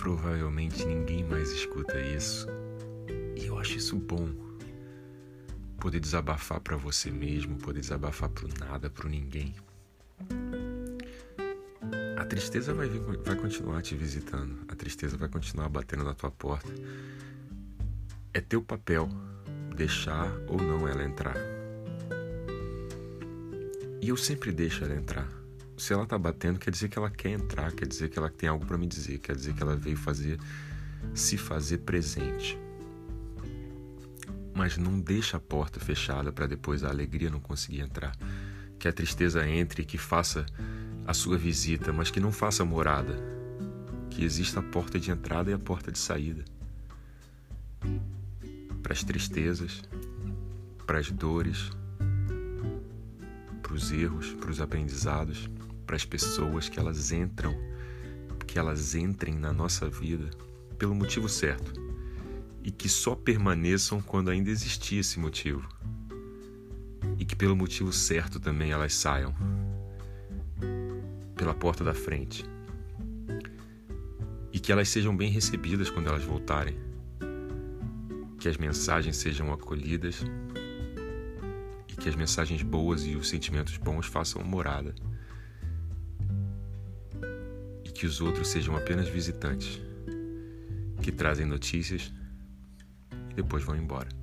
provavelmente ninguém mais escuta isso. E eu acho isso bom. Poder desabafar para você mesmo, poder desabafar pro nada, pro ninguém. A tristeza vai, vir, vai continuar te visitando, a tristeza vai continuar batendo na tua porta. É teu papel deixar ou não ela entrar. E eu sempre deixo ela entrar se ela tá batendo, quer dizer que ela quer entrar, quer dizer que ela tem algo para me dizer, quer dizer que ela veio fazer se fazer presente. Mas não deixa a porta fechada para depois a alegria não conseguir entrar. Que a tristeza entre e que faça a sua visita, mas que não faça morada. Que exista a porta de entrada e a porta de saída. Para as tristezas, para as dores, para os erros, para os aprendizados, para as pessoas que elas entram, que elas entrem na nossa vida pelo motivo certo e que só permaneçam quando ainda existir esse motivo. E que pelo motivo certo também elas saiam pela porta da frente. E que elas sejam bem recebidas quando elas voltarem, que as mensagens sejam acolhidas. E que as mensagens boas e os sentimentos bons façam morada e que os outros sejam apenas visitantes que trazem notícias e depois vão embora.